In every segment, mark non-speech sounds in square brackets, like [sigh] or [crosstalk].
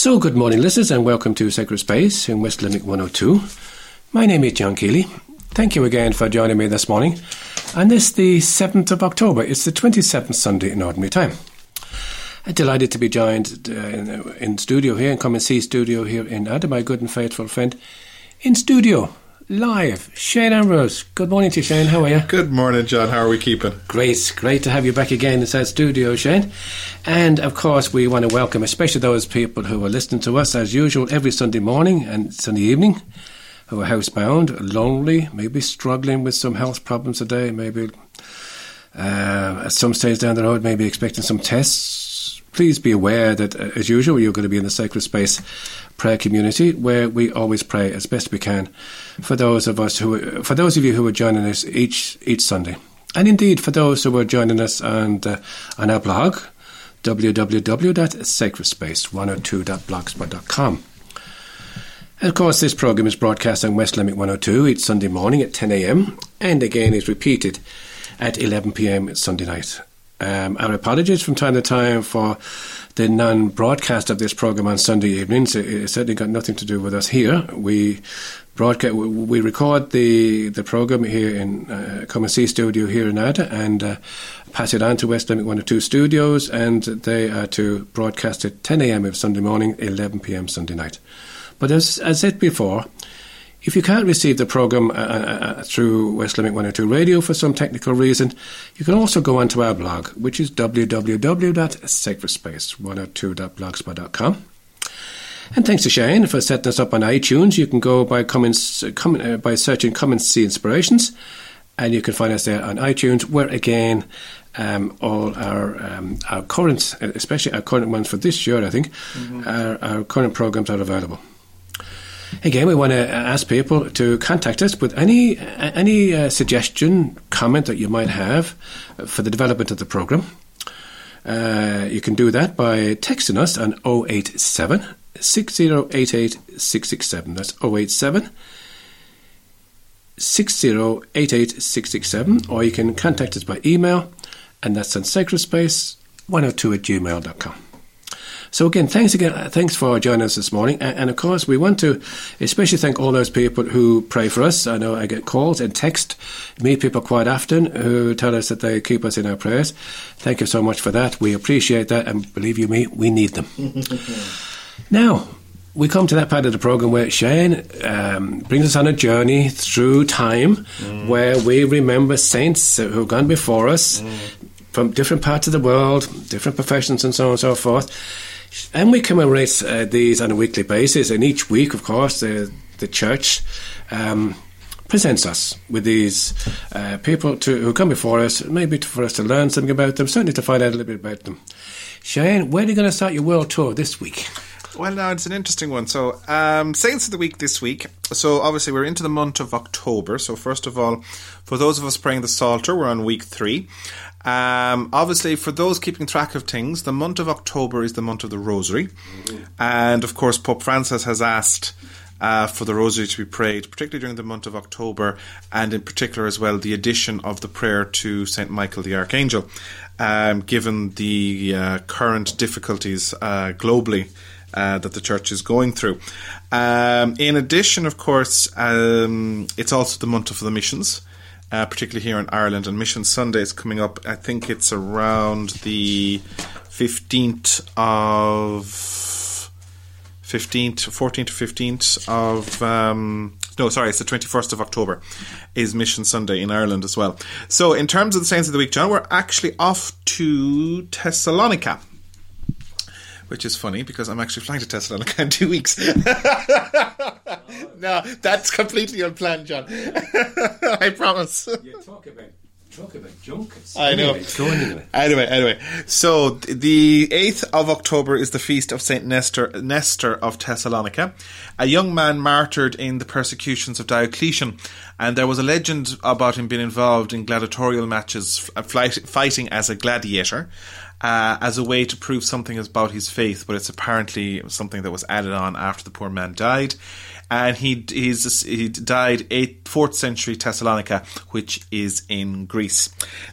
So, good morning, listeners, and welcome to Sacred Space in West Limerick 102. My name is John Keeley. Thank you again for joining me this morning. And this the 7th of October. It's the 27th Sunday in Ordinary Time. I'm delighted to be joined uh, in, in, studio here, in Come and See studio here in Adam, my good and faithful friend, in studio live. Shane Ambrose. Good morning to you, Shane. How are you? Good morning, John. How are we keeping? Great. Great to have you back again inside studio, Shane. And of course, we want to welcome especially those people who are listening to us as usual every Sunday morning and Sunday evening, who are housebound, lonely, maybe struggling with some health problems today, maybe uh, at some stage down the road, maybe expecting some tests please be aware that, uh, as usual, you're going to be in the sacred space prayer community where we always pray as best we can for those of us who, for those of you who are joining us each each Sunday, and indeed for those who are joining us on uh, on our blog www.sacredspace102.blogspot.com. And of course, this program is broadcast on West Limerick 102 each Sunday morning at 10 a.m. and again is repeated at 11 p.m. Sunday night. Um, our apologies from time to time for the non broadcast of this programme on Sunday evenings. It, it, certainly got nothing to do with us here. We broadcast, we record the, the programme here in uh, Come and See studio here in Ada and uh, pass it on to West Limerick 102 studios, and they are to broadcast at 10 a.m. of Sunday morning, 11 p.m. Sunday night. But as I said before, if you can't receive the programme uh, uh, uh, through West Limerick 102 Radio for some technical reason, you can also go onto our blog, which is www.sacredspace102.blogspot.com. And thanks to Shane for setting us up on iTunes. You can go by comments, com- uh, by searching Come and See Inspirations, and you can find us there on iTunes, where again um, all our um, our current, especially our current ones for this year, I think, mm-hmm. our, our current programs are available. Again, we want to ask people to contact us with any any uh, suggestion, comment that you might have for the development of the program. Uh, you can do that by texting us on 087 6088 667. That's 087 6088 667. Or you can contact us by email, and that's on sacredspace102 at gmail.com. So again, thanks again, uh, thanks for joining us this morning. And, and, of course, we want to especially thank all those people who pray for us. I know I get calls and text, meet people quite often who tell us that they keep us in our prayers. Thank you so much for that. We appreciate that, and believe you me, we need them. [laughs] now, we come to that part of the program where Shane um, brings us on a journey through time mm. where we remember saints who have gone before us mm. from different parts of the world, different professions, and so on and so forth. And we commemorate uh, these on a weekly basis. And each week, of course, the, the church um, presents us with these uh, people to, who come before us, maybe to, for us to learn something about them, certainly to find out a little bit about them. Shane, where are you going to start your world tour this week? Well, now it's an interesting one. So, um, Saints of the Week this week. So, obviously, we're into the month of October. So, first of all, for those of us praying the Psalter, we're on week three. Um, obviously, for those keeping track of things, the month of October is the month of the Rosary. And of course, Pope Francis has asked uh, for the Rosary to be prayed, particularly during the month of October, and in particular as well the addition of the prayer to St. Michael the Archangel, um, given the uh, current difficulties uh, globally. Uh, that the church is going through. Um, in addition, of course, um, it's also the month of the missions uh, particularly here in Ireland. And Mission Sunday is coming up. I think it's around the 15th of 15th, 14th to 15th of um, no, sorry, it's the 21st of October is Mission Sunday in Ireland as well. So, in terms of the Saints of the Week, John, we're actually off to Thessalonica which is funny because I'm actually flying to Thessalonica in [laughs] two weeks. no, that's completely unplanned, John. [laughs] I promise. You talk about talk about junkets. I know. Anyway, anyway, anyway. So the eighth of October is the feast of Saint Nestor, Nestor of Thessalonica, a young man martyred in the persecutions of Diocletian, and there was a legend about him being involved in gladiatorial matches, uh, fighting as a gladiator uh, as a way to prove something about his faith, but it's apparently something that was added on after the poor man died and he he's he died eighth, fourth century Thessalonica, which is in Greece.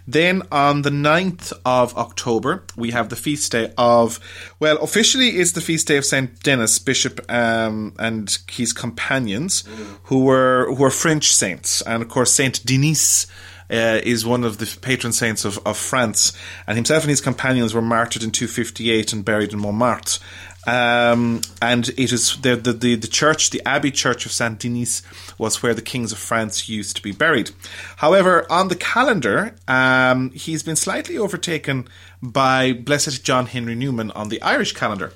Then on the 9th of October, we have the feast day of well, officially it's the feast day of Saint Denis, Bishop, um, and his companions, mm. who were who were French saints, and of course Saint Denis. Uh, is one of the patron saints of, of France, and himself and his companions were martyred in 258 and buried in Montmartre. Um, and it is the, the, the, the, church, the Abbey Church of Saint Denis, was where the kings of France used to be buried. However, on the calendar, um, he's been slightly overtaken by Blessed John Henry Newman on the Irish calendar.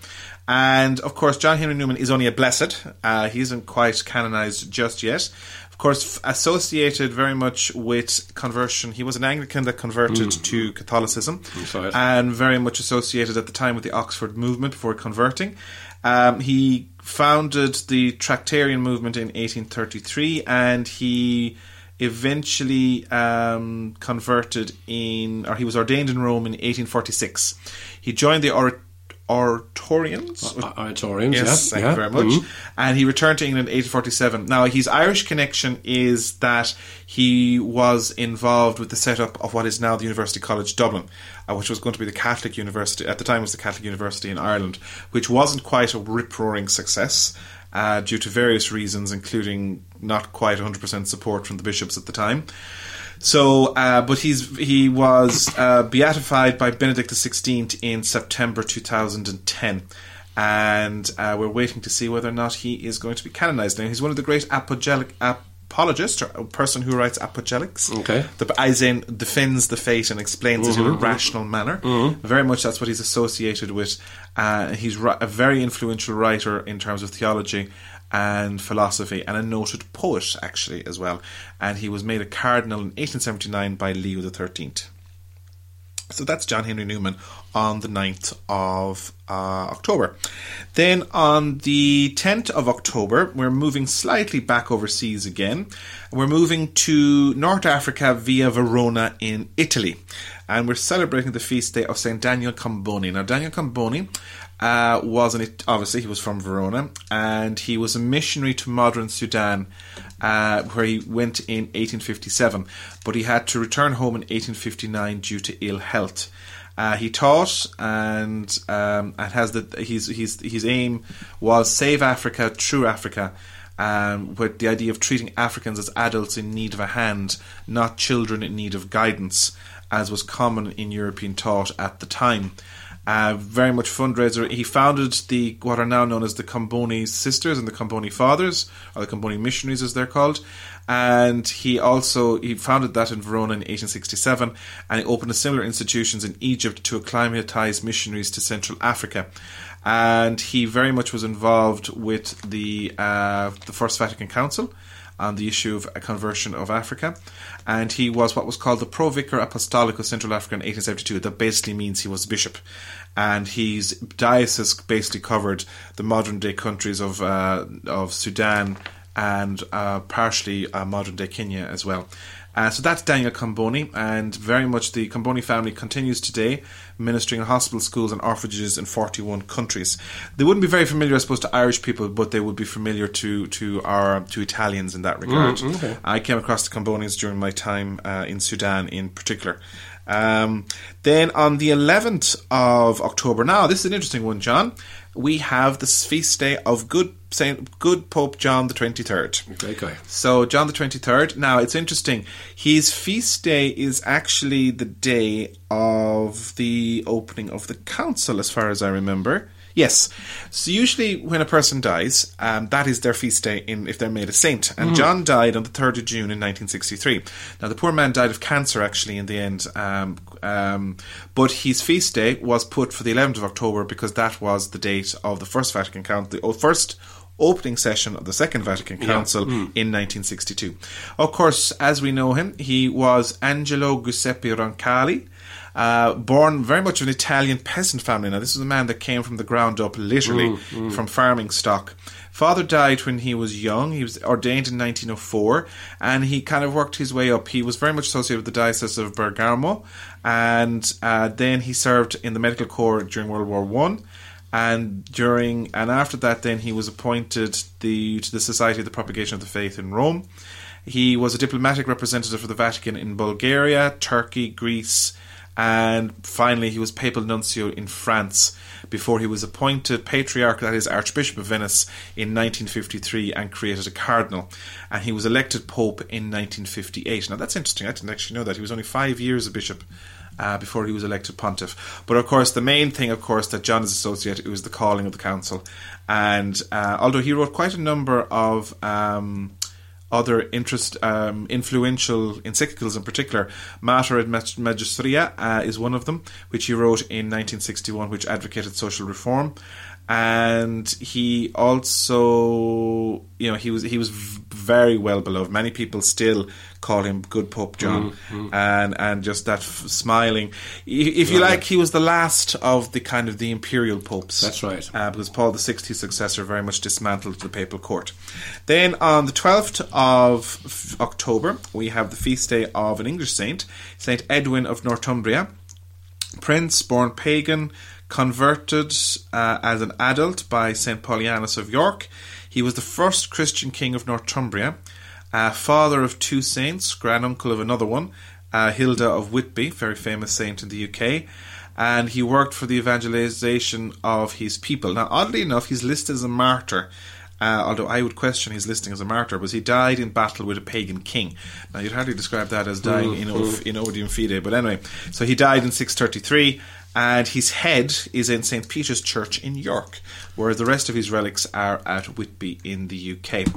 And of course, John Henry Newman is only a blessed. Uh, he isn't quite canonized just yet course, associated very much with conversion. He was an Anglican that converted mm. to Catholicism, and very much associated at the time with the Oxford movement before converting. Um, he founded the Tractarian movement in 1833, and he eventually um, converted in, or he was ordained in Rome in 1846. He joined the or- Oratorians. Uh, Oratorians, yes, thank yeah. you very much. Mm-hmm. And he returned to England in 1847. Now, his Irish connection is that he was involved with the setup of what is now the University College Dublin, uh, which was going to be the Catholic university, at the time it was the Catholic University in Ireland, which wasn't quite a rip-roaring success. Uh, due to various reasons, including not quite 100% support from the bishops at the time. So, uh, but he's he was uh, beatified by Benedict XVI in September 2010, and uh, we're waiting to see whether or not he is going to be canonized. Now, he's one of the great apologetic. Apologist or a person who writes apologetics. Okay. The as in defends the faith and explains mm-hmm. it in a mm-hmm. rational manner. Mm-hmm. Very much that's what he's associated with. Uh, he's a very influential writer in terms of theology and philosophy, and a noted poet, actually, as well. And he was made a cardinal in 1879 by Leo XIII. So that's John Henry Newman on the 9th of uh, October. Then on the 10th of October, we're moving slightly back overseas again. We're moving to North Africa via Verona in Italy. And we're celebrating the feast day of St. Daniel Comboni. Now, Daniel Comboni uh, was an it obviously he was from Verona, and he was a missionary to modern Sudan, uh, where he went in 1857. But he had to return home in 1859 due to ill health. Uh, he taught and um, and has the his his his aim was save Africa, true Africa. Um, with the idea of treating Africans as adults in need of a hand, not children in need of guidance, as was common in European thought at the time. Uh, very much fundraiser. He founded the what are now known as the Comboni Sisters and the Comboni Fathers, or the Comboni Missionaries as they're called. And he also he founded that in Verona in 1867, and he opened similar institutions in Egypt to acclimatize missionaries to Central Africa. And he very much was involved with the uh, the First Vatican Council on the issue of a conversion of Africa. And he was what was called the Pro Vicar Apostolic of Central Africa in 1872. That basically means he was bishop. And his diocese basically covered the modern day countries of, uh, of Sudan and uh, partially uh, modern day Kenya as well. Uh, so that's Daniel Comboni, and very much the Comboni family continues today, ministering in hospitals, schools, and orphanages in 41 countries. They wouldn't be very familiar, I suppose, to Irish people, but they would be familiar to to our to Italians in that regard. Mm, okay. I came across the Combonis during my time uh, in Sudan, in particular. Um, then on the 11th of October, now this is an interesting one, John. We have the feast day of Good Saint Good Pope John the Twenty Third. Okay. So John the Twenty Third. Now it's interesting. His feast day is actually the day of the opening of the council, as far as I remember. Yes. So usually when a person dies, um, that is their feast day in if they're made a saint. And mm. John died on the 3rd of June in 1963. Now the poor man died of cancer actually in the end. Um, um, but his feast day was put for the 11th of October because that was the date of the First Vatican Council, the first opening session of the Second Vatican Council in 1962. Of course, as we know him, he was Angelo Giuseppe Roncalli. Uh, born very much of an Italian peasant family. Now, this was a man that came from the ground up, literally, from farming stock. Father died when he was young. He was ordained in 1904, and he kind of worked his way up. He was very much associated with the Diocese of Bergamo, and uh, then he served in the medical corps during World War One and during and after that then he was appointed the to the Society of the Propagation of the Faith in Rome. He was a diplomatic representative for the Vatican in Bulgaria, Turkey, Greece, and finally he was papal nuncio in France before he was appointed patriarch, that is Archbishop of Venice, in 1953 and created a cardinal. And he was elected pope in 1958. Now that's interesting. I didn't actually know that. He was only five years a bishop uh, before he was elected pontiff. But of course, the main thing, of course, that John is associated was the calling of the council. And uh, although he wrote quite a number of um, other interest, um, influential encyclicals in particular, Mater et Magistra uh, is one of them, which he wrote in 1961, which advocated social reform. And he also, you know, he was he was very well beloved. Many people still call him Good Pope John, and and just that f- smiling. If you like, he was the last of the kind of the imperial popes. That's right. Uh, because Paul VI, his successor, very much dismantled the papal court. Then on the 12th of f- October, we have the feast day of an English saint, Saint Edwin of Northumbria. Prince, born pagan, converted uh, as an adult by St. Paulinus of York. He was the first Christian king of Northumbria, uh, father of two saints, granduncle of another one, uh, Hilda of Whitby, very famous saint in the UK. And he worked for the evangelization of his people. Now, oddly enough, he's listed as a martyr. Uh, although I would question his listing as a martyr, was he died in battle with a pagan king. Now you'd hardly describe that as dying in, Ov- in Odium Fidei, but anyway, so he died in 633, and his head is in St. Peter's Church in York, where the rest of his relics are at Whitby in the UK.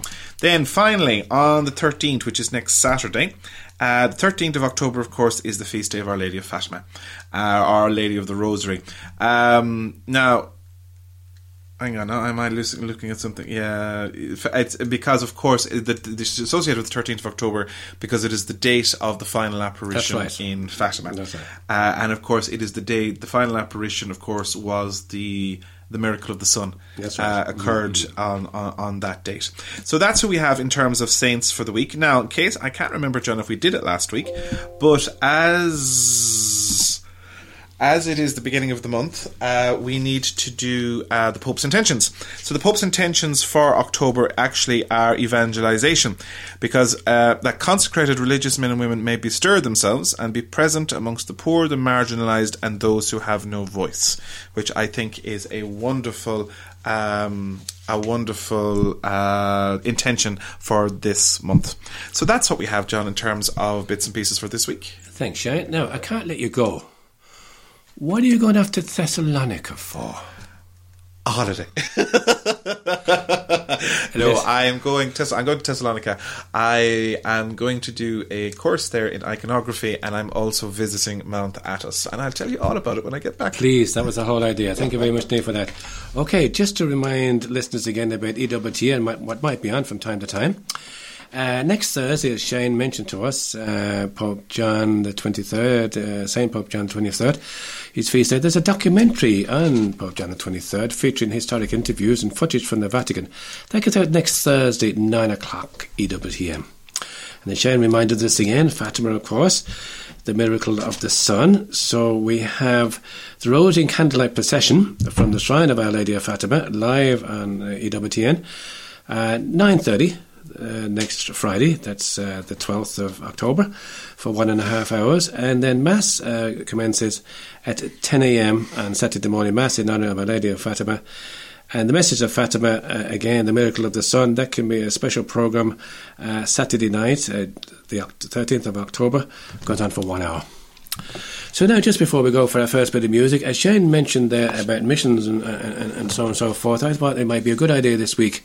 Then finally, on the 13th, which is next Saturday, uh, the 13th of October, of course, is the feast day of Our Lady of Fatima, uh, Our Lady of the Rosary. Um, now, Hang on, am I losing, looking at something? Yeah, it's because of course the, the, it's associated with the thirteenth of October because it is the date of the final apparition right. in Fatima, That's right. uh, and of course it is the day the final apparition. Of course, was the the miracle of the sun right. uh, occurred on, on on that date. So that's who we have in terms of saints for the week. Now, in case I can't remember, John, if we did it last week, but as as it is the beginning of the month, uh, we need to do uh, the Pope's intentions. So the Pope's intentions for October actually are evangelization, because uh, that consecrated religious men and women may bestir themselves and be present amongst the poor, the marginalized, and those who have no voice, which I think is a wonderful. Um, a wonderful uh, intention for this month. So that's what we have, John, in terms of bits and pieces for this week. Thanks, Shane. Now, I can't let you go. What are you going after Thessalonica for? A holiday. [laughs] no, Yes. I am going. To, I'm going to Thessalonica. I am going to do a course there in iconography, and I'm also visiting Mount Athos. And I'll tell you all about it when I get back. Please, that was the whole idea. Thank you very much, Dave, for that. Okay, just to remind listeners again about EWTN and what might be on from time to time. Uh, next Thursday, as Shane mentioned to us, uh, Pope John the 23rd, uh, Saint Pope John the 23rd, his feast day, there's a documentary on Pope John the 23rd featuring historic interviews and footage from the Vatican. That gets out next Thursday at 9 o'clock EWTN. And then Shane reminded us again, Fatima, of course, the miracle of the sun. So we have the Rosary and Candlelight Procession from the Shrine of Our Lady of Fatima, live on uh, EWTN, uh, 9.30 uh, next Friday, that's uh, the 12th of October, for one and a half hours. And then Mass uh, commences at 10 a.m. on Saturday morning, Mass in honour of Our Lady of Fatima. And the message of Fatima, uh, again, the miracle of the sun, that can be a special program uh, Saturday night, the 13th of October, goes on for one hour. So now, just before we go for our first bit of music, as Shane mentioned there about missions and, and, and so on and so forth, I thought it might be a good idea this week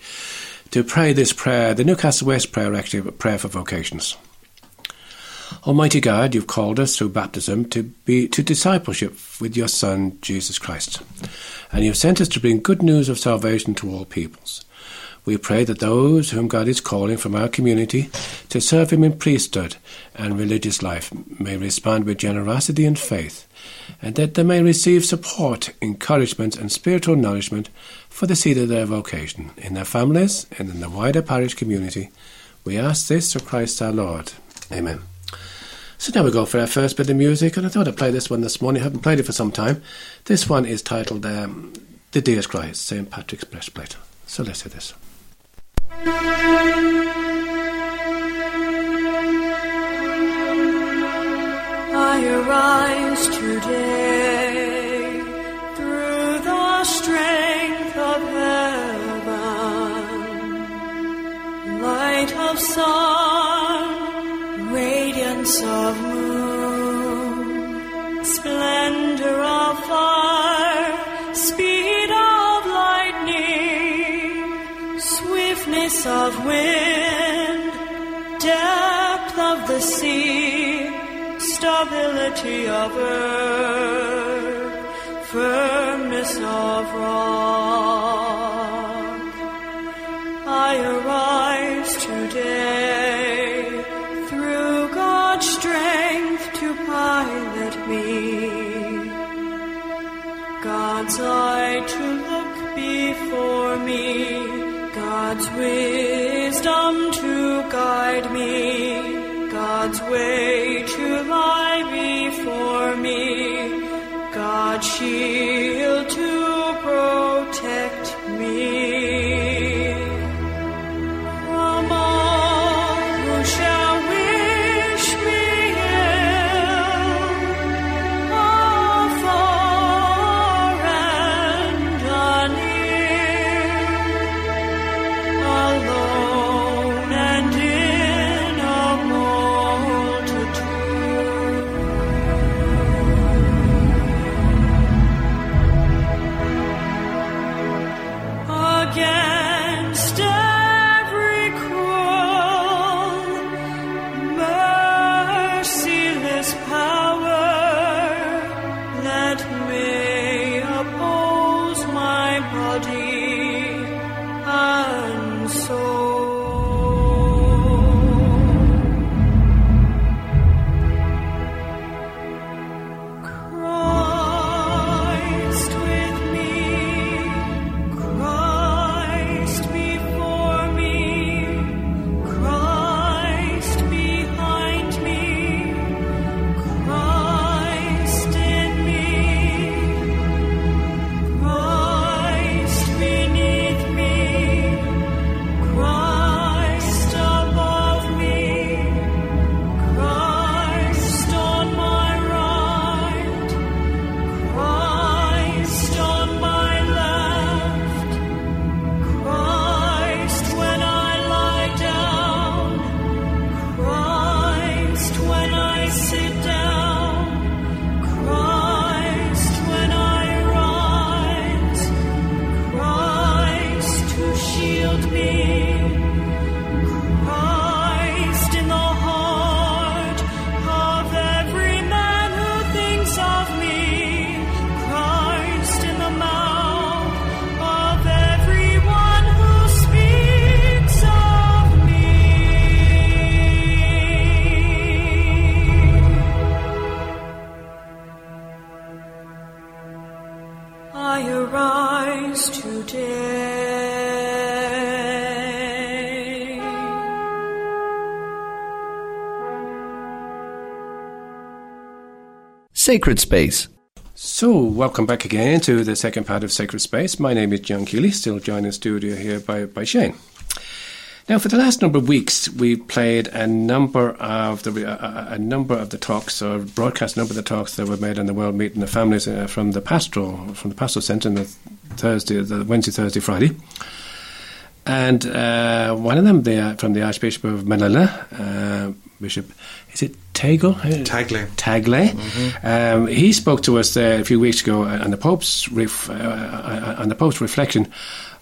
to pray this prayer, the Newcastle West prayer, actually, a prayer for vocations. Almighty God, you've called us through baptism to be to discipleship with your Son, Jesus Christ. And you've sent us to bring good news of salvation to all peoples. We pray that those whom God is calling from our community to serve Him in priesthood and religious life may respond with generosity and faith, and that they may receive support, encouragement, and spiritual nourishment for the seed of their vocation in their families and in the wider parish community. We ask this through Christ our Lord. Amen. So now we go for our first bit of music, and I thought I'd play this one this morning. I haven't played it for some time. This one is titled um, The Deus Christ, St. Patrick's Breastplate. So let's hear this. Of love's light of sun radiance of moon, splendor of fire, of wind, depth of the sea stability of earth, firmness of rock. I arise today through God's strength to pilot me. God's eye to look before me, God's wisdom to guide me. God's way to lie before me, God's shield Sacred Space. So, welcome back again to the second part of Sacred Space. My name is John Keeley, still joined in studio here by, by Shane. Now, for the last number of weeks, we've played a number of the a, a number of the talks, or broadcast a number of the talks that were made on the World Meeting of Families uh, from the pastoral from the pastoral centre on the Thursday, the Wednesday, Thursday, Friday. And uh, one of them, the, from the Archbishop of Manila, uh, Bishop, is it Tagle? Tagle. Tagle. Um, he spoke to us uh, a few weeks ago on the Pope's ref, uh, on the Pope's reflection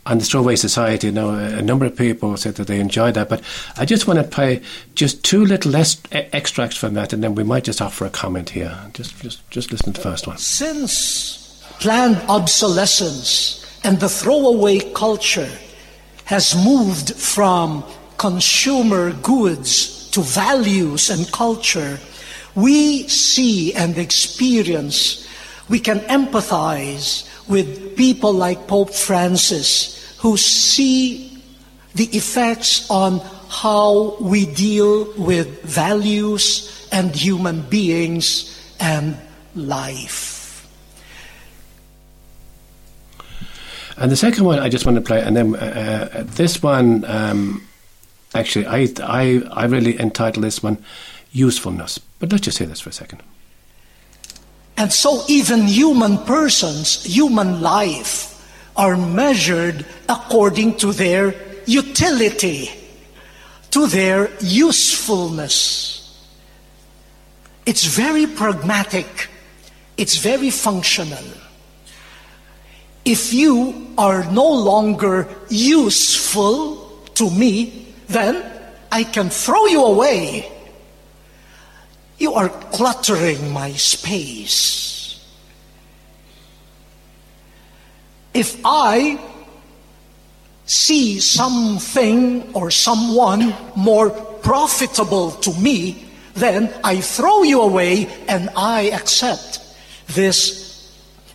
on the Throwaway Society. Now, a number of people said that they enjoyed that, but I just want to play just two little less e- extracts from that, and then we might just offer a comment here. Just, just, just listen to the first one. Since planned obsolescence and the throwaway culture has moved from consumer goods to values and culture, we see and experience, we can empathize with people like Pope Francis who see the effects on how we deal with values and human beings and life. And the second one I just want to play, and then uh, uh, this one, um, actually, I, I, I really entitled this one Usefulness. But let's just hear this for a second. And so, even human persons, human life, are measured according to their utility, to their usefulness. It's very pragmatic, it's very functional. If you are no longer useful to me, then I can throw you away. You are cluttering my space. If I see something or someone more profitable to me, then I throw you away and I accept this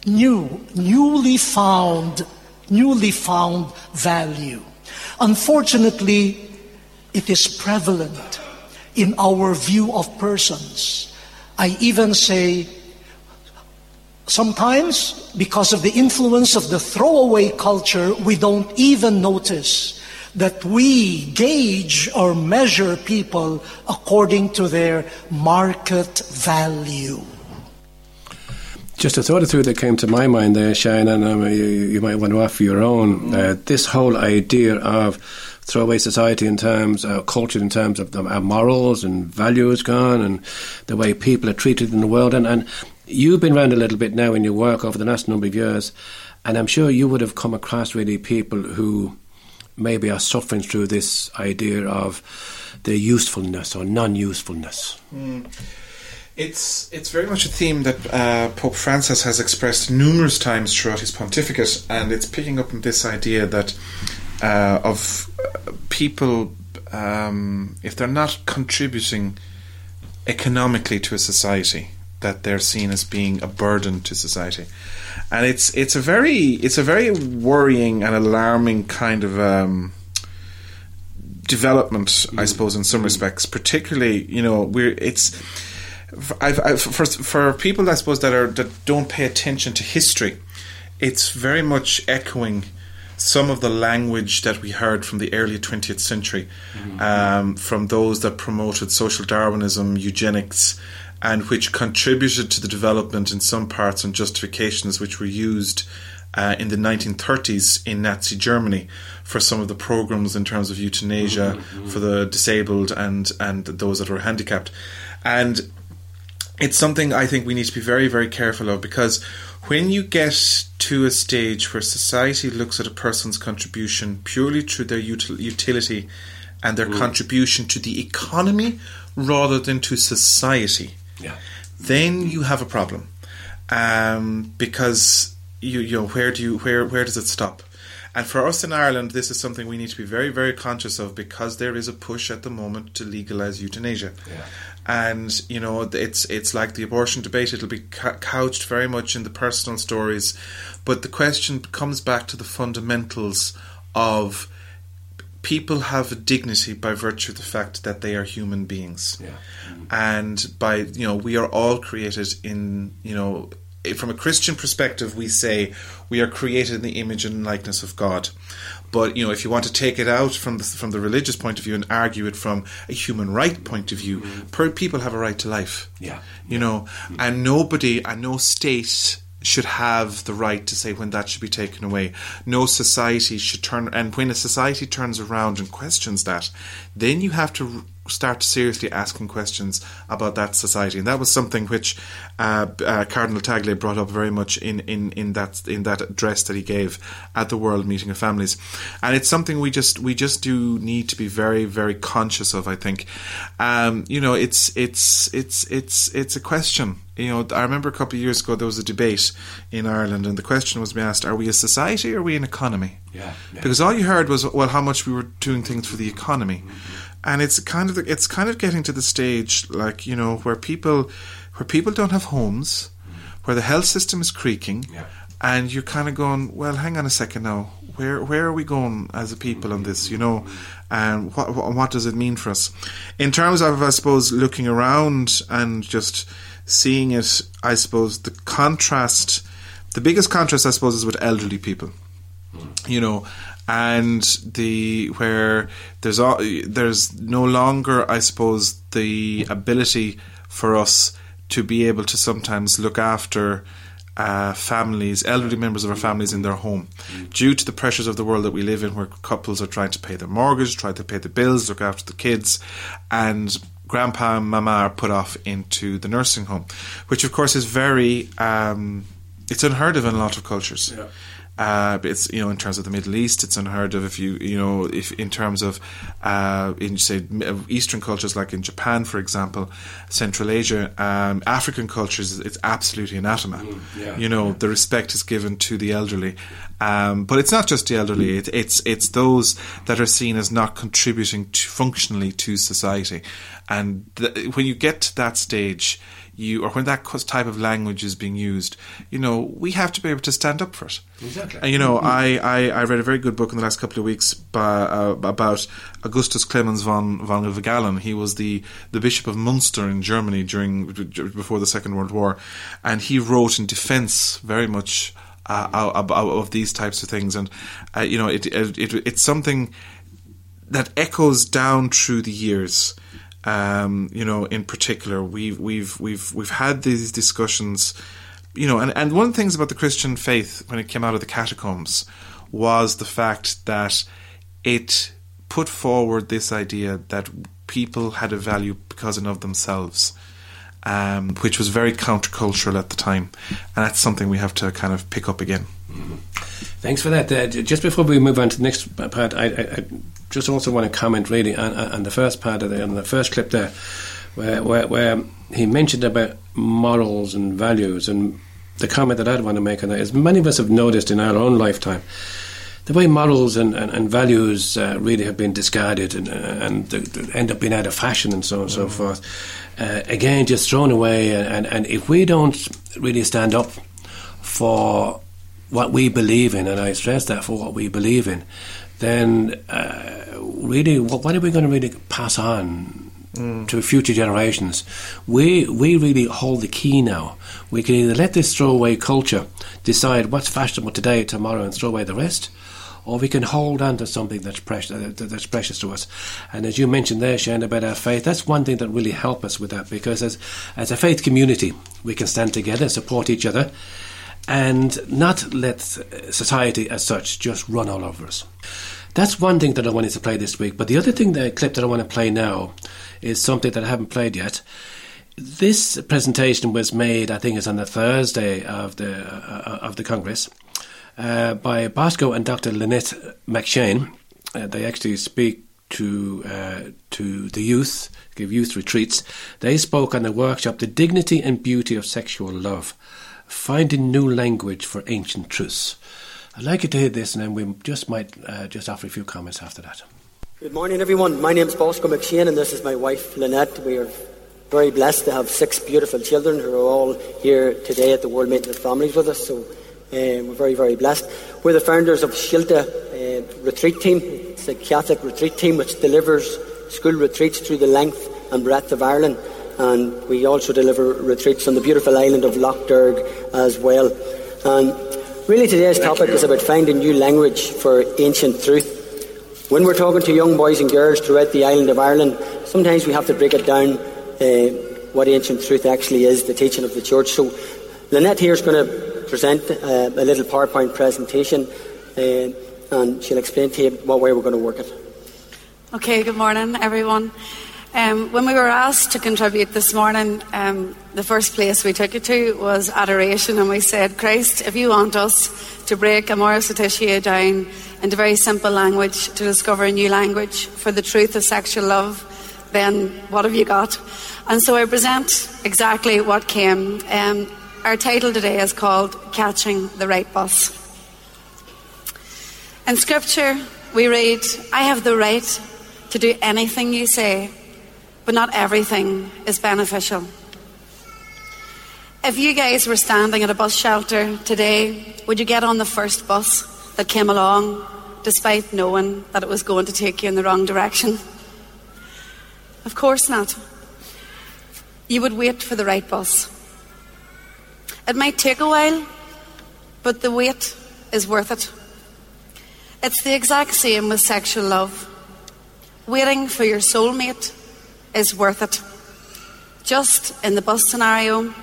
new, newly found, newly found value. Unfortunately, it is prevalent in our view of persons. I even say, sometimes because of the influence of the throwaway culture, we don't even notice that we gauge or measure people according to their market value. Just a thought or two that came to my mind there, Shane, and um, you, you, might want to offer your own. Uh, this whole idea of throwaway society in terms of uh, culture, in terms of our morals and values gone, and the way people are treated in the world. And, and you've been around a little bit now in your work over the last number of years, and I'm sure you would have come across really people who maybe are suffering through this idea of their usefulness or non-usefulness. Mm. It's it's very much a theme that uh, Pope Francis has expressed numerous times throughout his pontificate, and it's picking up on this idea that uh, of uh, people um, if they're not contributing economically to a society, that they're seen as being a burden to society, and it's it's a very it's a very worrying and alarming kind of. Um, development, mm. I suppose, in some respects. Particularly, you know, we're it's I've, I've, for for people I suppose that are that don't pay attention to history, it's very much echoing some of the language that we heard from the early 20th century, mm-hmm. um, from those that promoted social Darwinism, eugenics, and which contributed to the development in some parts and justifications which were used uh, in the 1930s in Nazi Germany for some of the programs in terms of euthanasia mm-hmm. for the disabled and and those that were handicapped, and it's something I think we need to be very, very careful of because when you get to a stage where society looks at a person's contribution purely through their util- utility and their mm. contribution to the economy rather than to society, yeah. then you have a problem. Um, because you, you know where do you where where does it stop? And for us in Ireland, this is something we need to be very, very conscious of because there is a push at the moment to legalise euthanasia. Yeah and you know it's it's like the abortion debate it'll be couched very much in the personal stories but the question comes back to the fundamentals of people have a dignity by virtue of the fact that they are human beings yeah. mm-hmm. and by you know we are all created in you know from a Christian perspective, we say we are created in the image and likeness of God. But you know, if you want to take it out from the, from the religious point of view and argue it from a human right point of view, mm-hmm. per, people have a right to life. Yeah, you know, mm-hmm. and nobody and no state should have the right to say when that should be taken away. No society should turn, and when a society turns around and questions that, then you have to start seriously asking questions about that society. And that was something which uh, uh, Cardinal Tagle brought up very much in, in, in that in that address that he gave at the World Meeting of Families. And it's something we just we just do need to be very very conscious of. I think, um, you know, it's it's it's it's it's a question You know, I remember a couple of years ago there was a debate in Ireland, and the question was being asked: Are we a society or are we an economy? Yeah, yeah. Because all you heard was well, how much we were doing things for the economy, and it's kind of it's kind of getting to the stage like you know where people where people don't have homes, where the health system is creaking, Yeah. and you're kind of going, well, hang on a second now. Where where are we going as a people on this? You know, and what what, what does it mean for us in terms of I suppose looking around and just seeing it? I suppose the contrast, the biggest contrast, I suppose, is with elderly people hmm. you know and the where there's all, there's no longer i suppose the ability for us to be able to sometimes look after uh, families, elderly members of our families in their home, due to the pressures of the world that we live in, where couples are trying to pay their mortgage, try to pay the bills, look after the kids, and grandpa and mama are put off into the nursing home, which of course is very, um, it's unheard of in a lot of cultures. Yeah. Uh, it's you know in terms of the Middle East, it's unheard of. If you you know if in terms of uh, in say Eastern cultures like in Japan, for example, Central Asia, um, African cultures, it's absolutely anathema. yeah, you know the respect is given to the elderly, um, but it's not just the elderly. It, it's it's those that are seen as not contributing to, functionally to society, and th- when you get to that stage. You or when that type of language is being used, you know we have to be able to stand up for it. Exactly. And, you know, I, I, I read a very good book in the last couple of weeks by, uh, about Augustus Clemens von von Wigalen. He was the, the Bishop of Munster in Germany during before the Second World War, and he wrote in defence very much uh, of, of these types of things. And uh, you know, it, it, it it's something that echoes down through the years. Um, you know, in particular, we've we've we've we've had these discussions. You know, and, and one of the things about the Christian faith when it came out of the catacombs was the fact that it put forward this idea that people had a value because and of themselves, um, which was very countercultural at the time, and that's something we have to kind of pick up again. Thanks for that. Uh, just before we move on to the next part, I, I, I just also want to comment really on, on the first part of the, on the first clip there, where, where, where he mentioned about morals and values, and the comment that I'd want to make on that is many of us have noticed in our own lifetime the way morals and, and, and values uh, really have been discarded and, uh, and end up being out of fashion and so on and so forth. Uh, again, just thrown away. And, and if we don't really stand up for what we believe in, and I stress that for what we believe in, then uh, really, what, what are we going to really pass on to future generations? We we really hold the key now. We can either let this throwaway culture decide what's fashionable today, tomorrow, and throw away the rest. Or we can hold on to something that's precious, that's precious to us. And as you mentioned there, Shane, about our faith, that's one thing that really help us with that because as, as a faith community, we can stand together, support each other, and not let society as such just run all over us. That's one thing that I wanted to play this week. But the other thing, the clip that I want to play now, is something that I haven't played yet. This presentation was made, I think, it's on the Thursday of the uh, of the Congress uh, by Bosco and Dr. Lynette McShane. Uh, they actually speak to uh, to the youth, give youth retreats. They spoke on the workshop, "The Dignity and Beauty of Sexual Love: Finding New Language for Ancient Truths." I'd like you to hear this, and then we just might uh, just offer a few comments after that. Good morning, everyone. My name is Bosco McShane, and this is my wife, Lynette. We are very blessed to have six beautiful children who are all here today at the World Meeting of Families with us. So um, we're very, very blessed. We're the founders of Shilta uh, Retreat Team. It's a Catholic retreat team which delivers school retreats through the length and breadth of Ireland. And we also deliver retreats on the beautiful island of Lough Derg as well. And really, today's topic is about finding new language for ancient truth. When we're talking to young boys and girls throughout the island of Ireland, sometimes we have to break it down uh, what ancient truth actually is, the teaching of the church. So, Lynette here is going to present uh, a little PowerPoint presentation, uh, and she'll explain to you what way we're going to work it. Okay, good morning, everyone. Um, when we were asked to contribute this morning, um, the first place we took it to was adoration, and we said, Christ, if you want us to break Amoris Laetitia down into very simple language to discover a new language for the truth of sexual love, then what have you got? And so I present exactly what came. Um, our title today is called Catching the Right Bus. In Scripture, we read, I have the right to do anything you say, but not everything is beneficial. If you guys were standing at a bus shelter today, would you get on the first bus that came along despite knowing that it was going to take you in the wrong direction? Of course not. You would wait for the right bus. It might take a while, but the wait is worth it. It's the exact same with sexual love. Waiting for your soulmate is worth it. Just in the bus scenario,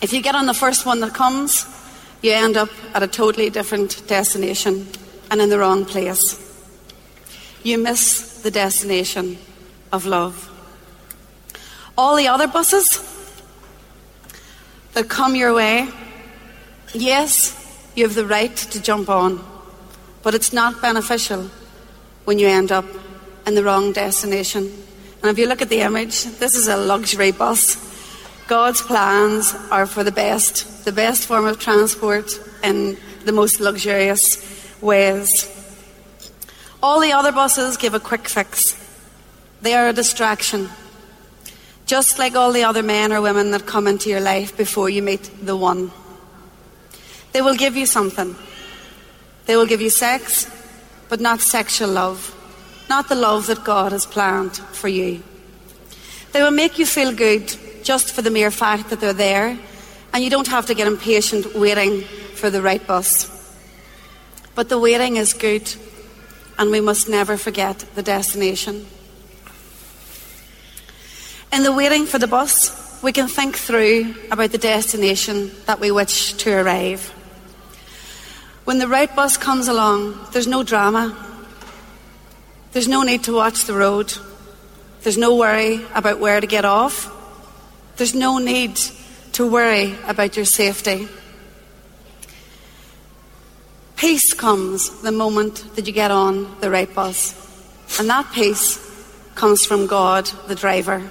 if you get on the first one that comes, you end up at a totally different destination and in the wrong place. You miss the destination of love. All the other buses that come your way, yes, you have the right to jump on, but it's not beneficial when you end up in the wrong destination. And if you look at the image, this is a luxury bus. God's plans are for the best, the best form of transport in the most luxurious ways. All the other buses give a quick fix. They are a distraction. Just like all the other men or women that come into your life before you meet the one. They will give you something. They will give you sex, but not sexual love. Not the love that God has planned for you. They will make you feel good just for the mere fact that they're there, and you don't have to get impatient waiting for the right bus. But the waiting is good, and we must never forget the destination. In the waiting for the bus, we can think through about the destination that we wish to arrive. When the right bus comes along, there's no drama. There's no need to watch the road. There's no worry about where to get off. There's no need to worry about your safety. Peace comes the moment that you get on the right bus. And that peace comes from God, the driver.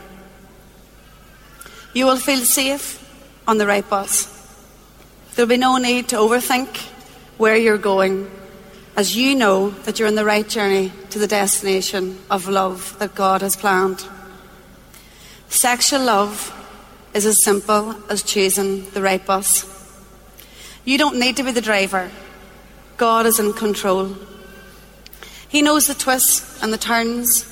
You will feel safe on the right bus. There'll be no need to overthink where you're going, as you know that you're on the right journey to the destination of love that God has planned. Sexual love is as simple as choosing the right bus. You don't need to be the driver. God is in control. He knows the twists and the turns.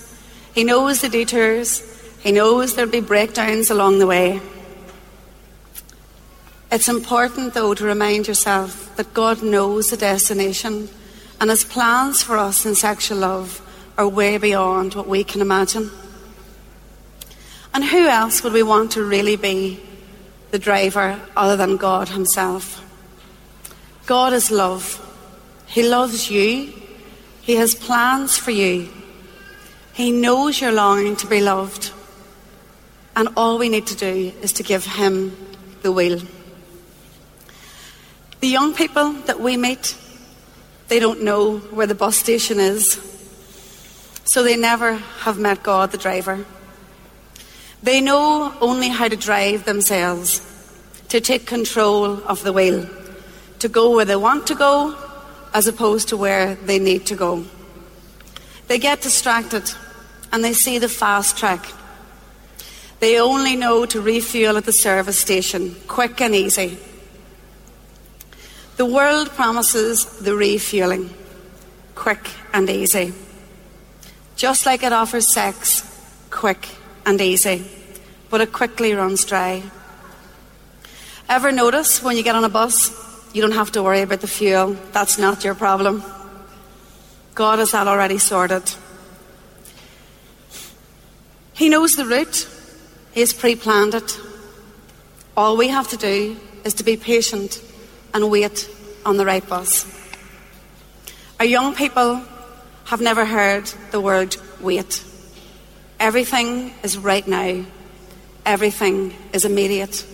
He knows the detours. He knows there'll be breakdowns along the way. It's important, though, to remind yourself that God knows the destination and His plans for us in sexual love are way beyond what we can imagine. And who else would we want to really be the driver other than God Himself? God is love. He loves you. He has plans for you. He knows you're longing to be loved. And all we need to do is to give Him the wheel. The young people that we meet, they don't know where the bus station is. So they never have met God, the driver. They know only how to drive themselves, to take control of the wheel, to go where they want to go as opposed to where they need to go. They get distracted and they see the fast track. They only know to refuel at the service station, quick and easy. The world promises the refueling, quick and easy. Just like it offers sex, quick and easy, but it quickly runs dry. Ever notice when you get on a bus, you don't have to worry about the fuel? That's not your problem. God has that already sorted. He knows the route, He has pre planned it. All we have to do is to be patient and wait on the right bus. Our young people have never heard the word wait. Everything is right now, everything is immediate.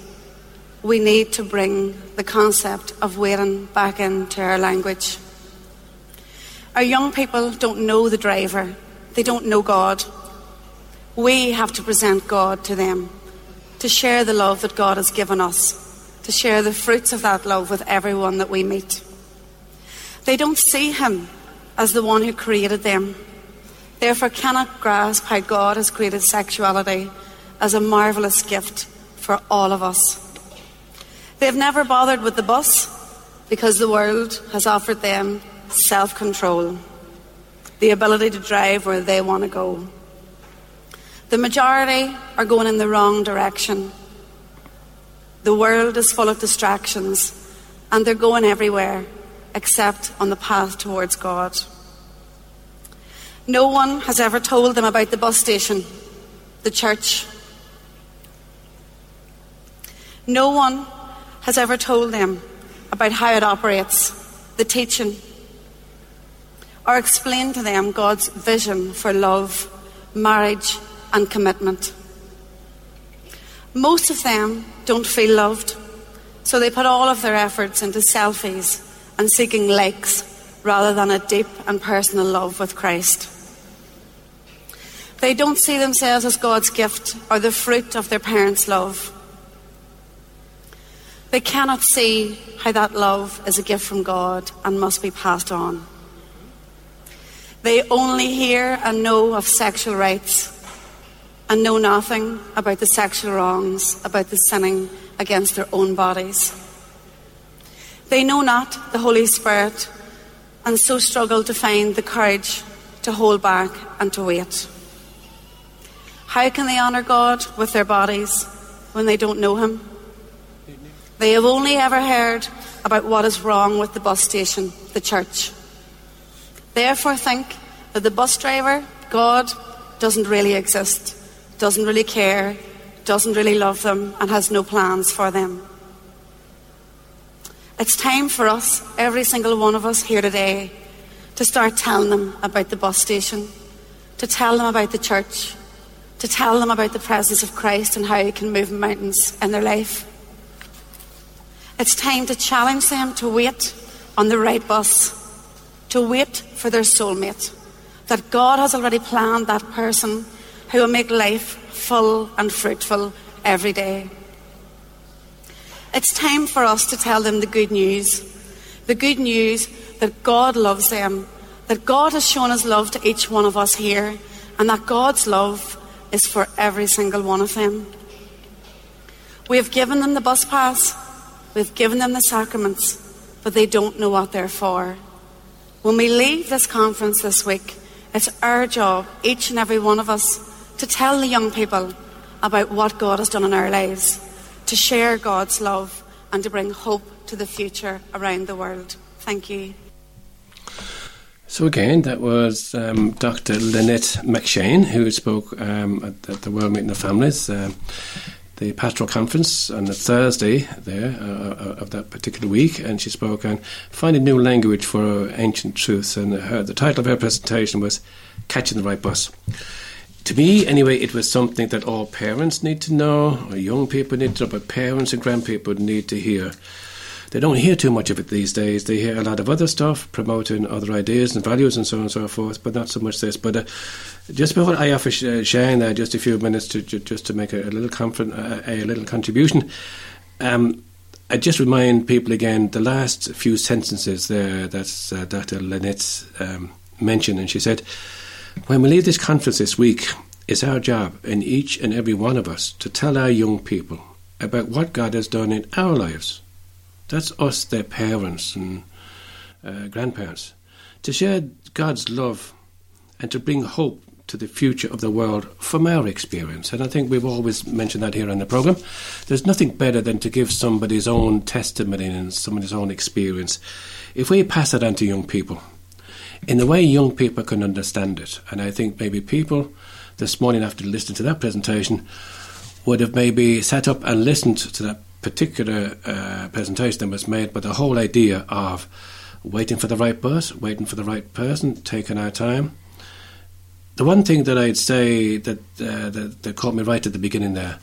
We need to bring the concept of waiting back into our language. Our young people don't know the driver, they don't know God. We have to present God to them to share the love that God has given us, to share the fruits of that love with everyone that we meet. They don't see Him as the one who created them, therefore cannot grasp how God has created sexuality as a marvellous gift for all of us. They've never bothered with the bus because the world has offered them self control, the ability to drive where they want to go. The majority are going in the wrong direction. The world is full of distractions, and they're going everywhere except on the path towards God. No one has ever told them about the bus station, the church. No one has ever told them about how it operates, the teaching, or explained to them God's vision for love, marriage, and commitment. Most of them don't feel loved, so they put all of their efforts into selfies and seeking likes rather than a deep and personal love with Christ. They don't see themselves as God's gift or the fruit of their parents' love. They cannot see how that love is a gift from God and must be passed on. They only hear and know of sexual rights and know nothing about the sexual wrongs, about the sinning against their own bodies. They know not the Holy Spirit and so struggle to find the courage to hold back and to wait. How can they honour God with their bodies when they don't know Him? They have only ever heard about what is wrong with the bus station, the church. Therefore, think that the bus driver, God, doesn't really exist, doesn't really care, doesn't really love them, and has no plans for them. It's time for us, every single one of us here today, to start telling them about the bus station, to tell them about the church, to tell them about the presence of Christ and how He can move mountains in their life. It's time to challenge them to wait on the right bus, to wait for their soulmate, that God has already planned that person who will make life full and fruitful every day. It's time for us to tell them the good news. The good news that God loves them, that God has shown his love to each one of us here, and that God's love is for every single one of them. We have given them the bus pass, we've given them the sacraments, but they don't know what they're for. When we leave this conference this week, it's our job, each and every one of us, to tell the young people about what God has done in our lives, to share God's love, and to bring hope to the future around the world. Thank you. So again, that was um, Dr. Lynette McShane who spoke um, at, the, at, the World Meeting of Families, um, the pastoral conference on the Thursday there uh, uh, of that particular week, and she spoke on finding new language for ancient truths. And her, the title of her presentation was "Catching the Right Bus." To me, anyway, it was something that all parents need to know, or young people need to know, but parents and grandparents need to hear they don't hear too much of it these days. They hear a lot of other stuff promoting other ideas and values and so on and so forth, but not so much this. But uh, just before I offer Shane uh, just a few minutes to just to make a, a little uh, a little contribution. Um, I just remind people again the last few sentences there that uh, Dr. Lynette um, mentioned, and she said, "When we leave this conference this week, it's our job, in each and every one of us, to tell our young people about what God has done in our lives." That's us, their parents and uh, grandparents. To share God's love and to bring hope to the future of the world from our experience. And I think we've always mentioned that here on the programme. There's nothing better than to give somebody's own testimony and somebody's own experience. If we pass it on to young people, in the way young people can understand it, and I think maybe people this morning after listening to that presentation would have maybe sat up and listened to that particular uh, presentation that was made, but the whole idea of waiting for the right bus, waiting for the right person, taking our time. The one thing that I'd say that uh, that, that, caught me right at the beginning there,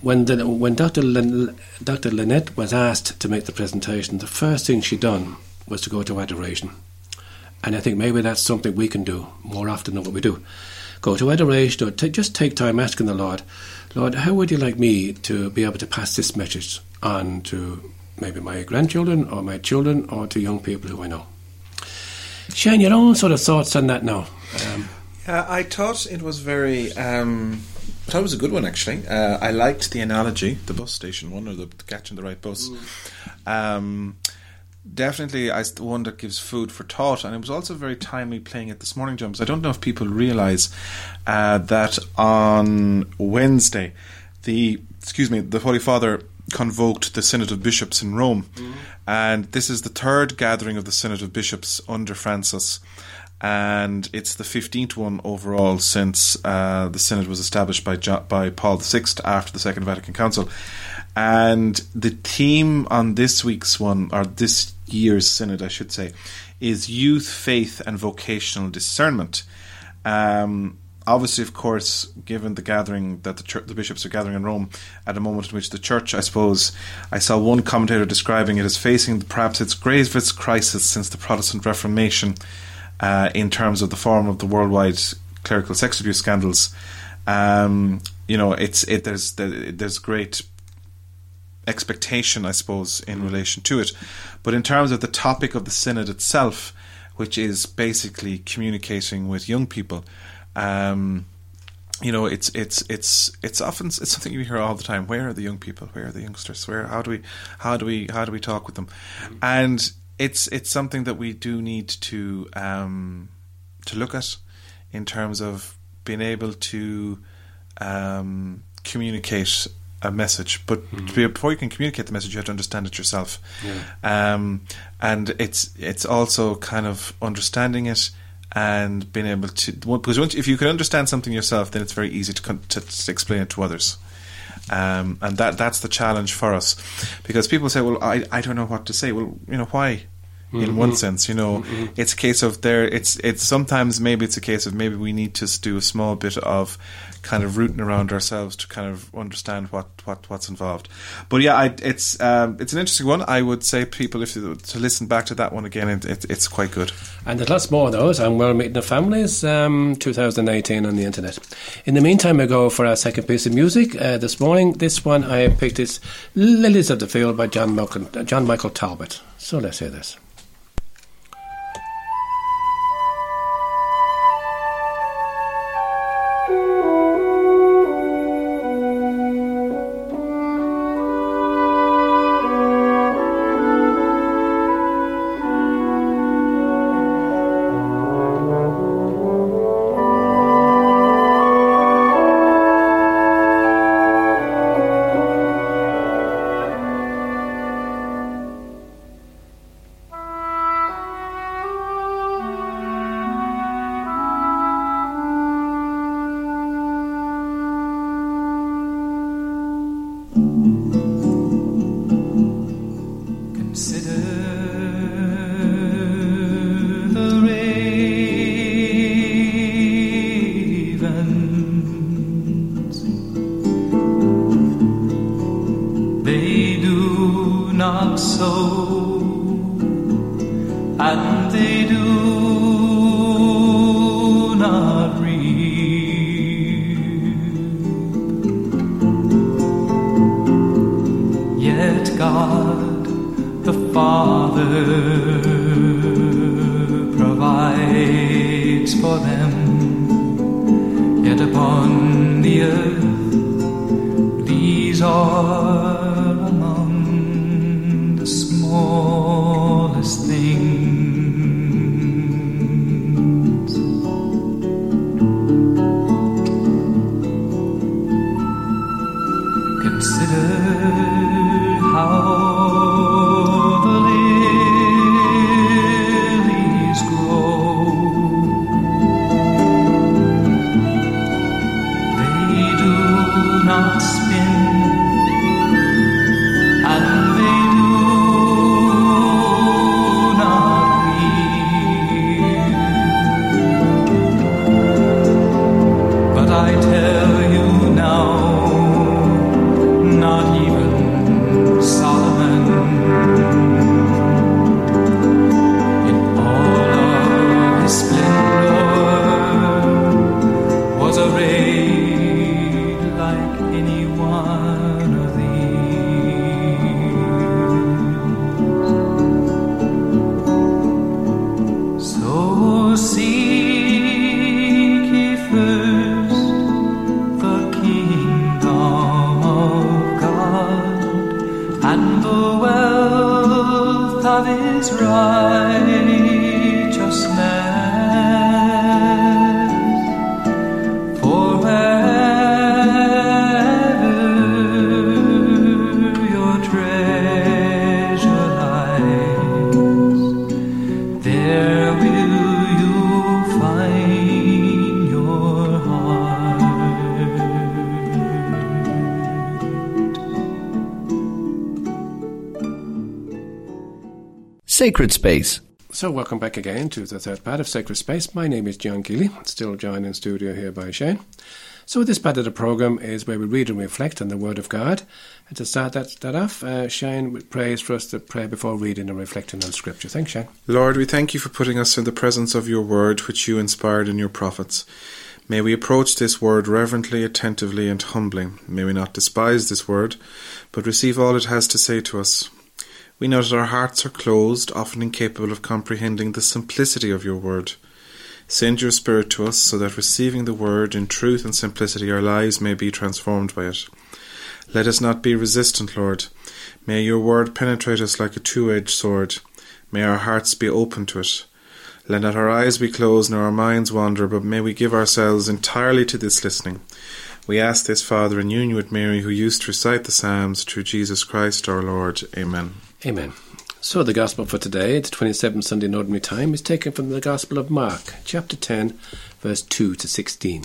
when the, when Dr. Lin, Dr. Lynette was asked to make the presentation, the first thing she done was to go to adoration, and I think maybe that's something we can do more often than what we do. go to adoration or ta just take time asking the Lord, Lord, how would you like me to be able to pass this message on to maybe my grandchildren or my children or to young people who I know? Shane, your own sort of thoughts on that now. Um, Uh, I thought it was very. Um, I thought it was a good one actually. Uh, I liked the analogy, the bus station one, or the catching the right bus. Um, definitely, I the one that gives food for thought, and it was also very timely playing it this morning, Jumps. I don't know if people realise uh, that on Wednesday, the excuse me, the Holy Father convoked the Synod of Bishops in Rome, and this is the third gathering of the Synod of Bishops under Francis and it's the 15th one overall since uh, the synod was established by by Paul VI after the Second Vatican Council. And the theme on this week's one, or this year's synod, I should say, is youth, faith, and vocational discernment. Um, obviously, of course, given the gathering that the, church, the bishops are gathering in Rome at a moment in which the church, I suppose, I saw one commentator describing it as facing perhaps its gravest crisis since the Protestant Reformation uh, in terms of the form of the worldwide clerical sex abuse scandals. Um, you know, it's it there's there's great expectation, I suppose, in relation to it. But in terms of the topic of the synod itself, which is basically communicating with young people, um, you know, it's it's it's it's often it's something you hear all the time. Where are the young people? Where are the youngsters? Where how do we how do we how do we talk with them? And it's it's something that we do need to um, to look at in terms of being able to um, communicate a message. But be, before you can communicate the message, you have to understand it yourself. Um, and it's it's also kind of understanding it and being able to because once, if you can understand something yourself, then it's very easy to, to, to explain it to others. Um, and that that's the challenge for us because people say, "Well, I, I don't know what to say." Well, you know why? In one sense, you know, it's a case of there. It's it's sometimes maybe it's a case of maybe we need to do a small bit of kind of rooting around ourselves to kind of understand what, what what's involved. But yeah, I, it's um, it's an interesting one. I would say people if you, to listen back to that one again, it, it, it's quite good. And there's lots more of those on World Meeting the Families um, 2018 on the internet. In the meantime, I go for our second piece of music. Uh, this morning, this one I picked is Lilies of the Field by John Michael, John Michael Talbot. So let's hear this. I tell Sacred Space. So, welcome back again to the third part of Sacred Space. My name is John Keeley, still joined in studio here by Shane. So, this part of the program is where we read and reflect on the Word of God. And to start that, that off, uh, Shane prays for us to pray before reading and reflecting on Scripture. Thanks, Shane. Lord, we thank you for putting us in the presence of your word, which you inspired in your prophets. May we approach this word reverently, attentively, and humbly. May we not despise this word, but receive all it has to say to us. We know that our hearts are closed, often incapable of comprehending the simplicity of your word. Send your Spirit to us so that receiving the word in truth and simplicity, our lives may be transformed by it. Let us not be resistant, Lord. May your word penetrate us like a two edged sword. May our hearts be open to it. Let not our eyes be closed nor our minds wander, but may we give ourselves entirely to this listening. We ask this, Father, in union with Mary, who used to recite the Psalms, through Jesus Christ our Lord. Amen. Amen. So, the Gospel for today, the 27th Sunday in Ordinary Time, is taken from the Gospel of Mark, chapter 10, verse 2 to 16.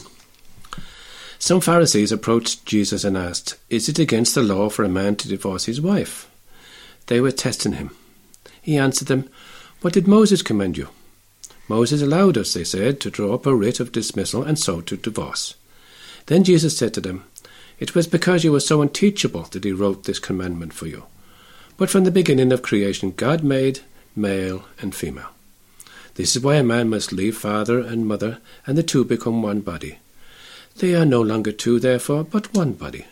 Some Pharisees approached Jesus and asked, Is it against the law for a man to divorce his wife? They were testing him. He answered them, What did Moses command you? Moses allowed us, they said, to draw up a writ of dismissal and so to divorce. Then Jesus said to them, It was because you were so unteachable that he wrote this commandment for you. But from the beginning of creation, God made male and female. This is why a man must leave father and mother, and the two become one body. They are no longer two, therefore, but one body.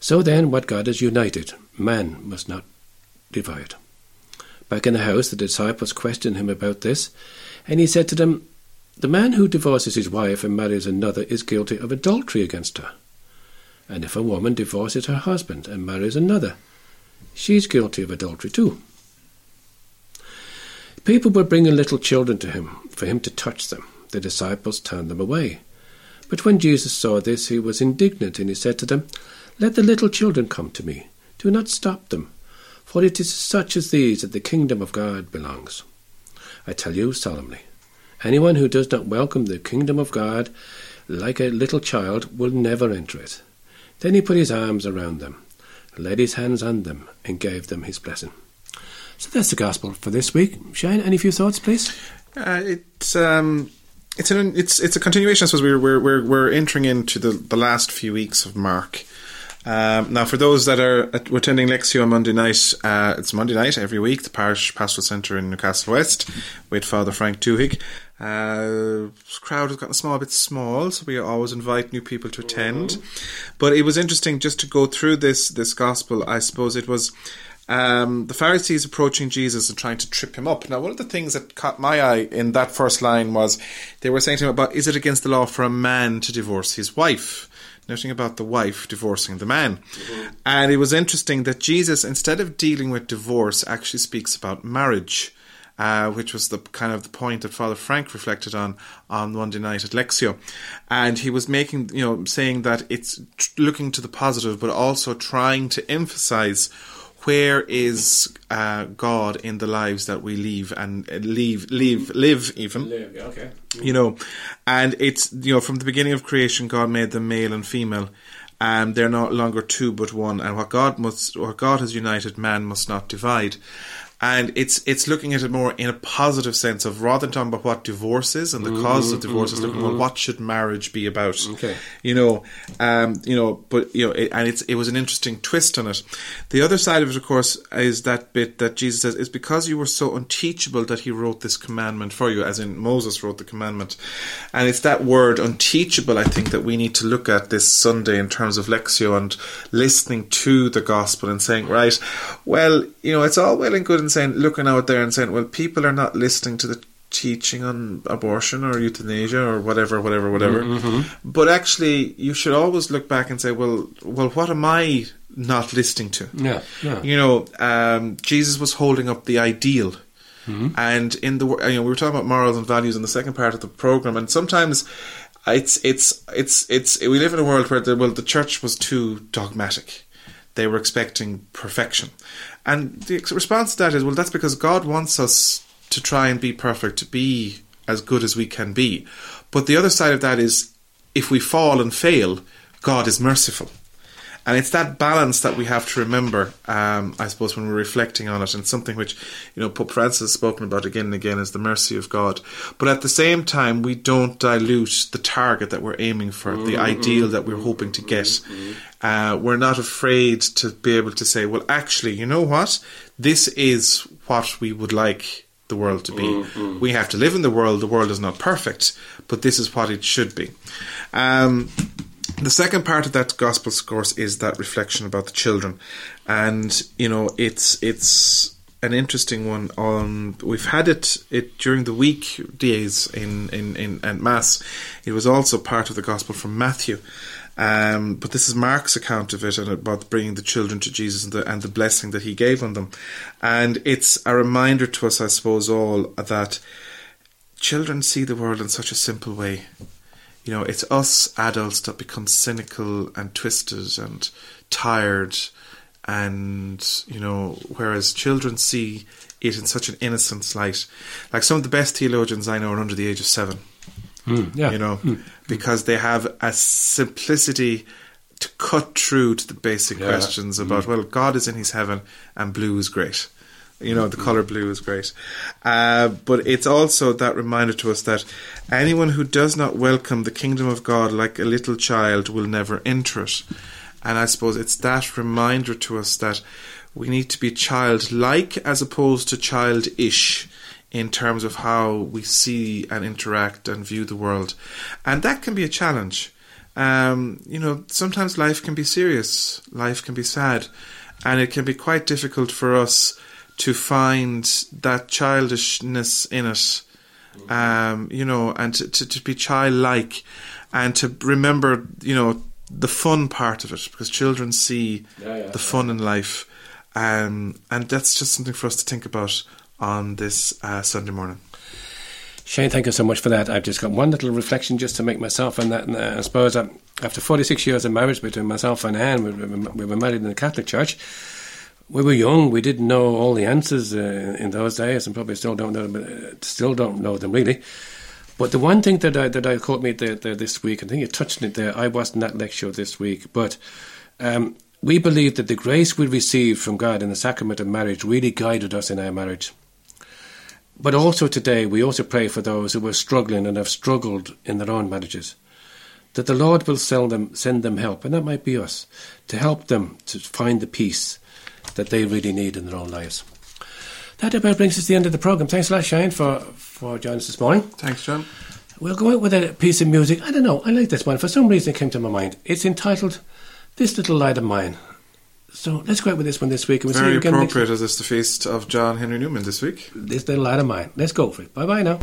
So then, what God has united, man must not divide. Back in the house, the disciples questioned him about this, and he said to them, The man who divorces his wife and marries another is guilty of adultery against her. And if a woman divorces her husband and marries another, she is guilty of adultery too. People were bringing little children to him for him to touch them. The disciples turned them away. But when Jesus saw this, he was indignant, and he said to them, Let the little children come to me. Do not stop them, for it is such as these that the kingdom of God belongs. I tell you solemnly, anyone who does not welcome the kingdom of God like a little child will never enter it. Then he put his arms around them, laid his hands on them, and gave them his blessing. So that's the gospel for this week. Shane, any few thoughts, please? Uh, it's um, it's an it's it's a continuation. I suppose we're we're we're, we're entering into the, the last few weeks of Mark. Um, now, for those that are at- attending Lectio on Monday night, uh, it's Monday night every week, the Parish Pastoral Centre in Newcastle West with Father Frank Tuhig. Uh, crowd has gotten a small bit small, so we always invite new people to attend. But it was interesting just to go through this this gospel. I suppose it was um, the Pharisees approaching Jesus and trying to trip him up. Now, one of the things that caught my eye in that first line was they were saying to him about, is it against the law for a man to divorce his wife? Noting about the wife divorcing the man. And it was interesting that Jesus, instead of dealing with divorce, actually speaks about marriage. Uh, which was the kind of the point that Father Frank reflected on on Monday night at Lectio, and he was making you know saying that it's tr- looking to the positive, but also trying to emphasize where is uh, God in the lives that we leave and uh, leave, live, live even. Okay. You know, and it's you know from the beginning of creation, God made them male and female. And they're no longer two but one. And what God must, what God has united, man must not divide. And it's it's looking at it more in a positive sense of rather than talking about what divorce is and the mm-hmm, cause of divorce, is mm-hmm, looking at mm-hmm. what should marriage be about. Okay. You know, um, you know, but you know, it, and it's it was an interesting twist on it. The other side of it, of course, is that bit that Jesus says is because you were so unteachable that He wrote this commandment for you, as in Moses wrote the commandment, and it's that word unteachable. I think that we need to look at this Sunday in terms of lectio and listening to the gospel and saying, right, well, you know, it's all well and good saying looking out there and saying, well, people are not listening to the teaching on abortion or euthanasia or whatever, whatever, whatever. Mm-hmm, mm-hmm. But actually, you should always look back and say, well, well, what am I not listening to? Yeah, yeah. You know, um, Jesus was holding up the ideal. Mm-hmm. And in the you know we were talking about morals and values in the second part of the program, and sometimes it's it's it's it's we live in a world where the well the church was too dogmatic. They were expecting perfection, and the response to that is well that's because God wants us to try and be perfect, to be as good as we can be. But the other side of that is if we fall and fail, God is merciful. And it's that balance that we have to remember, um, I suppose, when we're reflecting on it, and something which, you know, Pope Francis has spoken about again and again is the mercy of God. But at the same time, we don't dilute the target that we're aiming for, the ideal that we're hoping to get. Uh, we're not afraid to be able to say, well, actually, you know what? This is what we would like the world to be. We have to live in the world. The world is not perfect, but this is what it should be. Um, the second part of that gospel course is that reflection about the children, and you know it's it's an interesting one. On we've had it it during the week days in in in at mass. It was also part of the gospel from Matthew. Um, but this is Mark's account of it and about bringing the children to Jesus and the, and the blessing that he gave on them. And it's a reminder to us, I suppose, all that children see the world in such a simple way. You know, it's us adults that become cynical and twisted and tired, and you know, whereas children see it in such an innocent light. Like some of the best theologians I know are under the age of seven. Mm, yeah. You know, mm. because they have a simplicity to cut through to the basic Yeah. questions about mm. well, God is in His heaven and blue is great. You know, the color blue is great. Uh, but it's also that reminder to us that anyone who does not welcome the kingdom of God like a little child will never enter it. And I suppose it's that reminder to us that we need to be childlike as opposed to childish in terms of how we see and interact and view the world. And that can be a challenge. Um, you know, sometimes life can be serious, life can be sad, and it can be quite difficult for us to find that childishness in it, um, you know, and to, to, to be childlike and to remember, you know, the fun part of it because children see the fun in life. Um, and that's just something for us to think about on this uh, Sunday morning. Shane, thank you so much for that. I've just got one little reflection just to make myself on that. And uh, I suppose after 46 years of marriage between myself and Anne, we, we, we were married in the Catholic Church. We were young. We didn't know all the answers uh, in those days, and probably still don't know. Them, uh, still don't know them really. But the one thing that I, that I caught me there, there this week, and I think you touched on it there. I wasn't at lecture this week, but um, we believe that the grace we received from God in the sacrament of marriage really guided us in our marriage. But also today, we also pray for those who are struggling and have struggled in their own marriages. That the Lord will them, send them help, and that might be us, to help them to find the peace that they really need in their own lives. That about brings us to the end of the programme. Thanks a lot, Shane, for, for joining us this morning. Thanks, John. We'll go out with a piece of music. I don't know, I like this one. For some reason, it came to my mind. It's entitled This Little Light of Mine. So let's go out with this one this week. And we'll see Very you again next appropriate as it's the feast of John Henry Newman this week. This Little Light of Mine. Let's go for it. Bye bye now.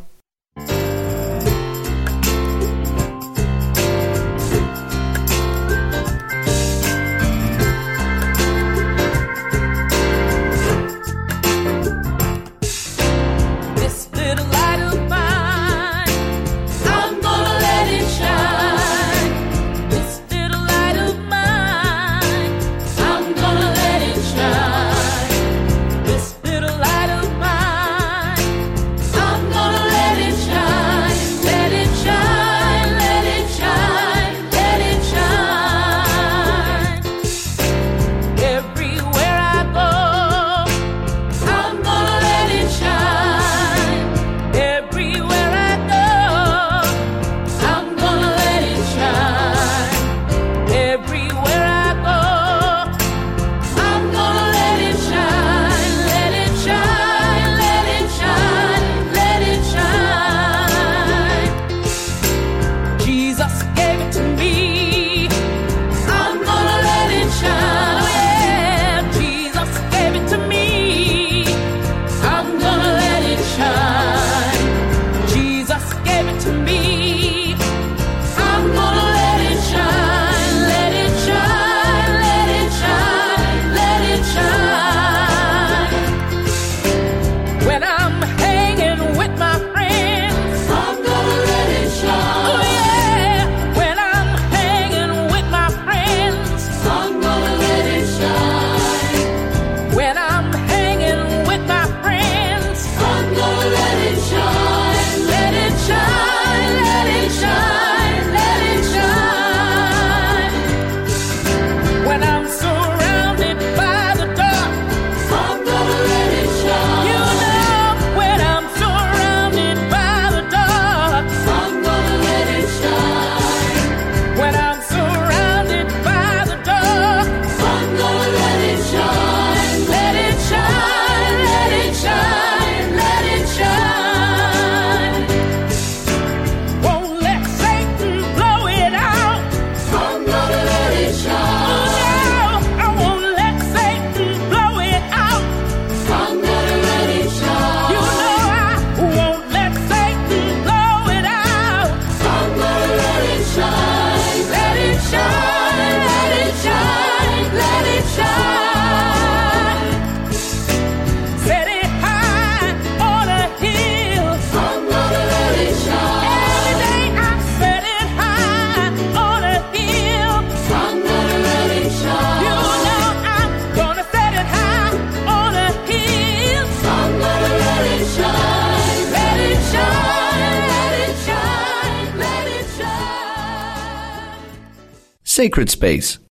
Sacred Space.